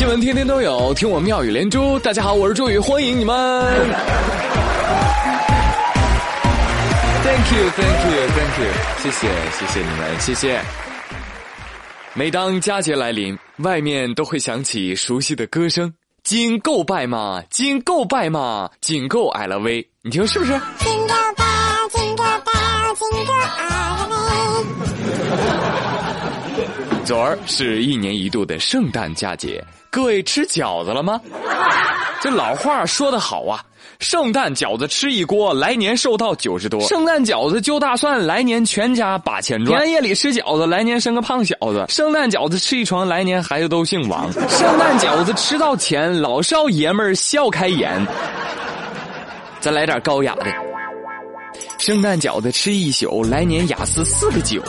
新闻天天都有，听我妙语连珠。大家好，我是朱宇，欢迎你们。Thank you, thank you, thank you，谢谢，谢谢你们，谢谢。每当佳节来临，外面都会响起熟悉的歌声：“金够拜吗，金够拜嘛，仅够 LV。”你听是不是？金够拜，金够拜，金够 LV。昨儿是一年一度的圣诞佳节。各位吃饺子了吗？这老话说得好啊，圣诞饺子吃一锅，来年寿到九十多；圣诞饺子揪大蒜，来年全家把钱赚；平安夜里吃饺子，来年生个胖小子；圣诞饺子吃一床，来年孩子都姓王；圣诞饺子吃到钱，老少爷们儿笑开颜。再来点高雅的。圣诞饺子吃一宿，来年雅思四个九；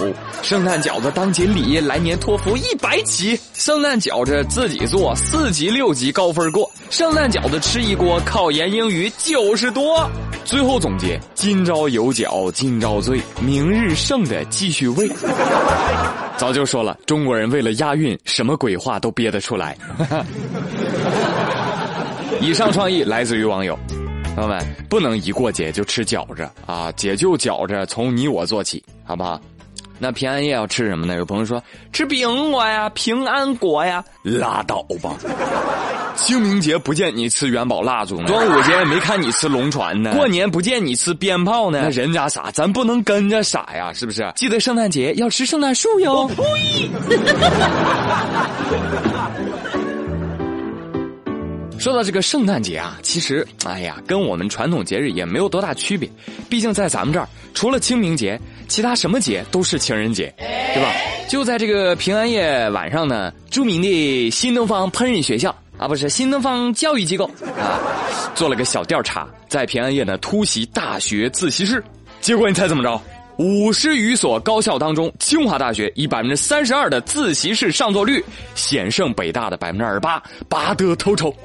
圣诞饺子当锦鲤，来年托福一百起；圣诞饺子自己做，四级六级高分过；圣诞饺子吃一锅，考研英语九十多。最后总结：今朝有饺今朝醉，明日剩的继续喂。早就说了，中国人为了押韵，什么鬼话都憋得出来。以上创意来自于网友。朋友们，不能一过节就吃饺子啊！解救饺子从你我做起，好不好？那平安夜要吃什么呢？有朋友说吃苹果呀、平安果呀，拉倒吧！清明节不见你吃元宝蜡烛呢，端午节没看你吃龙船呢，过年不见你吃鞭炮呢，那人家傻，咱不能跟着傻呀，是不是？记得圣诞节要吃圣诞树哟！呸！说到这个圣诞节啊，其实哎呀，跟我们传统节日也没有多大区别。毕竟在咱们这儿，除了清明节，其他什么节都是情人节，对吧？就在这个平安夜晚上呢，著名的新东方烹饪学校啊，不是新东方教育机构啊，做了个小调查，在平安夜呢突袭大学自习室，结果你猜怎么着？五十余所高校当中，清华大学以百分之三十二的自习室上座率，险胜北大的百分之二十八，拔得头筹。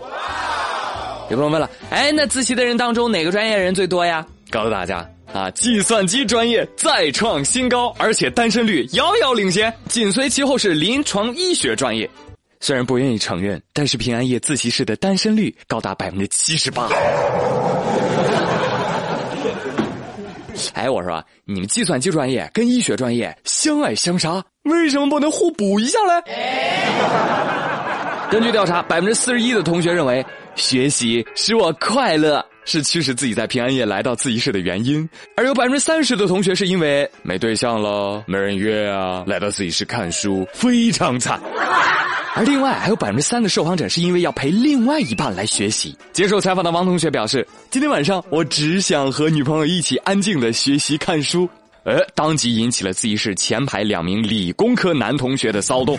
有朋友问了，哎，那自习的人当中哪个专业人最多呀？告诉大家啊，计算机专业再创新高，而且单身率遥遥领先，紧随其后是临床医学专业。虽然不愿意承认，但是平安夜自习室的单身率高达百分之七十八。哎，我说，你们计算机专业跟医学专业相爱相杀，为什么不能互补一下嘞？根据调查，百分之四十一的同学认为学习使我快乐，是驱使自己在平安夜来到自习室的原因；而有百分之三十的同学是因为没对象了，没人约啊，来到自习室看书，非常惨。而另外还有百分之三的受访者是因为要陪另外一半来学习。接受采访的王同学表示：“今天晚上我只想和女朋友一起安静的学习看书。”呃，当即引起了自习室前排两名理工科男同学的骚动。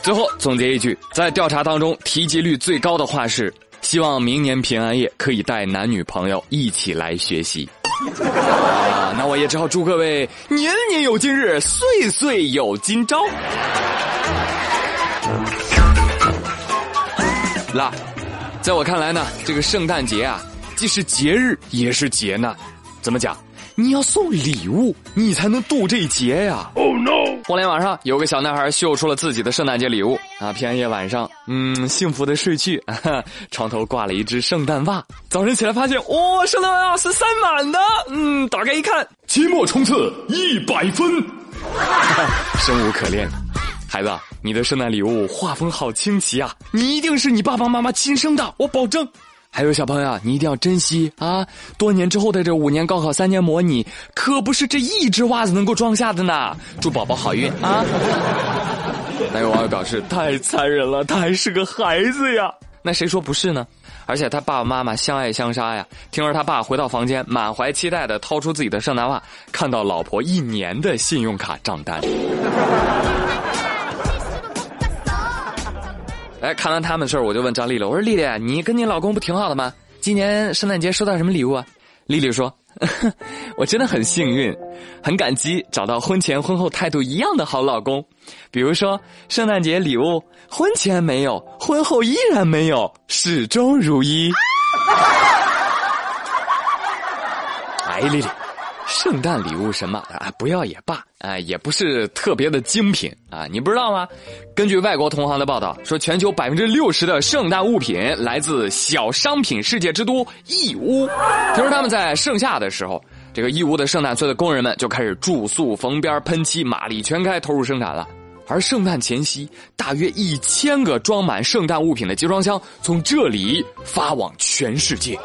最后总结一句，在调查当中提及率最高的话是：希望明年平安夜可以带男女朋友一起来学习。啊，那我也只好祝各位年年有今日，岁岁有今朝。那，在我看来呢，这个圣诞节啊，既是节日也是劫难。怎么讲？你要送礼物，你才能渡这劫呀。Oh no！互联网上有个小男孩秀出了自己的圣诞节礼物啊，平安夜晚上，嗯，幸福的睡去，床头挂了一只圣诞袜。早晨起来发现，哇，圣诞袜是塞满的。嗯，打开一看，期末冲刺一百分，生无可恋。孩子，你的圣诞礼物画风好清奇啊，你一定是你爸爸妈妈亲生的，我保证。还有小朋友，你一定要珍惜啊！多年之后的这五年高考三年模拟，可不是这一只袜子能够装下的呢。祝宝宝好运啊！那有网友表示太残忍了，他还是个孩子呀。那谁说不是呢？而且他爸爸妈妈相爱相杀呀。听说他爸回到房间，满怀期待的掏出自己的圣诞袜，看到老婆一年的信用卡账单。哎，看完他们的事儿，我就问张丽丽：“我说丽丽，你跟你老公不挺好的吗？今年圣诞节收到什么礼物啊？”丽丽说：“ 我真的很幸运，很感激找到婚前婚后态度一样的好老公。比如说圣诞节礼物，婚前没有，婚后依然没有，始终如一。”哎，丽丽，圣诞礼物什么啊？不要也罢，哎，也不是特别的精品啊。你不知道吗？根据外国同行的报道，说全球百分之六十的圣诞物品来自小商品世界之都义乌。听说他们在盛夏的时候，这个义乌的圣诞村的工人们就开始注塑、缝边、喷漆，马力全开，投入生产了。而圣诞前夕，大约一千个装满圣诞物品的集装箱从这里发往全世界。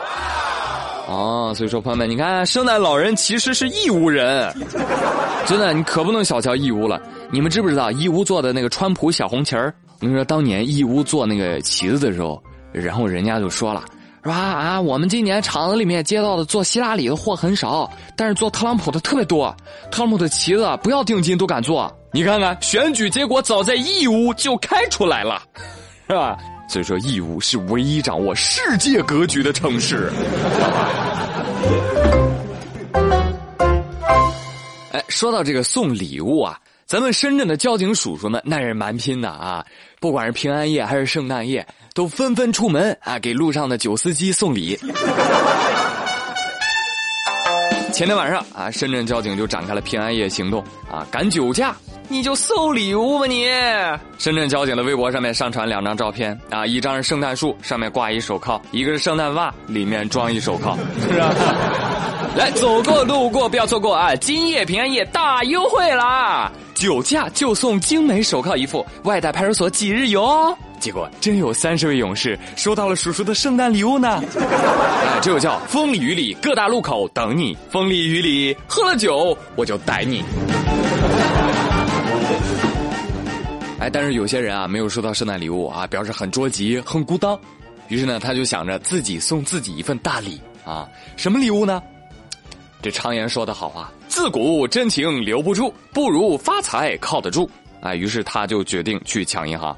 哦，所以说朋友们，你看，圣诞老人其实是义乌人，真的，你可不能小瞧义乌了。你们知不知道义乌做的那个川普小红旗儿？你说，当年义乌做那个旗子的时候，然后人家就说了。是吧？啊，我们今年厂子里面接到的做希拉里的货很少，但是做特朗普的特别多。特朗普的旗子不要定金都敢做。你看看选举结果，早在义乌就开出来了，是吧？所以说，义乌是唯一掌握世界格局的城市。哎，说到这个送礼物啊。咱们深圳的交警叔叔们那是蛮拼的啊！不管是平安夜还是圣诞夜，都纷纷出门啊，给路上的酒司机送礼。前天晚上啊，深圳交警就展开了平安夜行动啊，赶酒驾你就送礼物吧你！深圳交警的微博上面上传两张照片啊，一张是圣诞树上面挂一手铐，一个是圣诞袜里面装一手铐，是吧？来，走过路过不要错过啊！今夜平安夜大优惠啦！酒驾就送精美手铐一副，外带派出所几日游哦。结果真有三十位勇士收到了叔叔的圣诞礼物呢。哎，这就叫风里雨里，各大路口等你。风里雨里，喝了酒我就逮你。哎，但是有些人啊，没有收到圣诞礼物啊，表示很着急、很孤单。于是呢，他就想着自己送自己一份大礼啊，什么礼物呢？这常言说的好啊，自古真情留不住，不如发财靠得住。哎，于是他就决定去抢银行。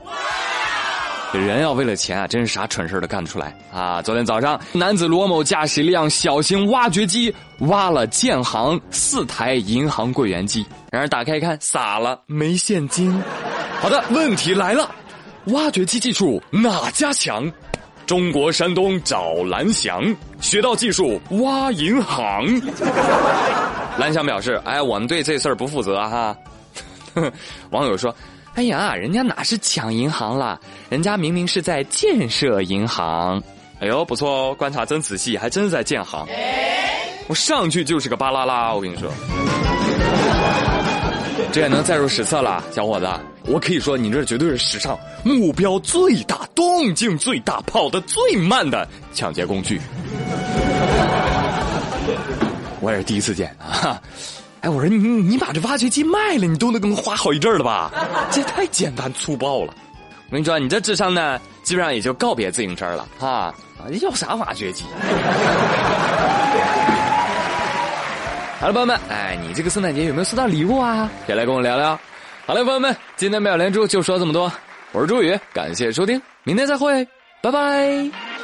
人要为了钱啊，真是啥蠢事都干得出来啊！昨天早上，男子罗某驾驶一辆小型挖掘机挖了建行四台银行柜员机，然而打开一看，傻了，没现金。好的，问题来了，挖掘机技术哪家强？中国山东找蓝翔学到技术挖银行，蓝翔表示：“哎，我们对这事儿不负责哈。”网友说：“哎呀，人家哪是抢银行了？人家明明是在建设银行。”哎呦，不错哦，观察真仔细，还真是在建行。我上去就是个巴拉拉，我跟你说。这也能载入史册了，小伙子。我可以说，你这绝对是史上目标最大、动静最大、跑得最慢的抢劫工具。我也是第一次见啊！哎，我说你你把这挖掘机卖了，你都能给我花好一阵了吧？这也太简单粗暴了。我跟你说，你这智商呢，基本上也就告别自行车了啊！啊，要啥挖掘机？好了，朋友们，哎，你这个圣诞节有没有收到礼物啊？也来跟我聊聊。好了，朋友们，今天妙连珠就说这么多。我是朱宇，感谢收听，明天再会，拜拜。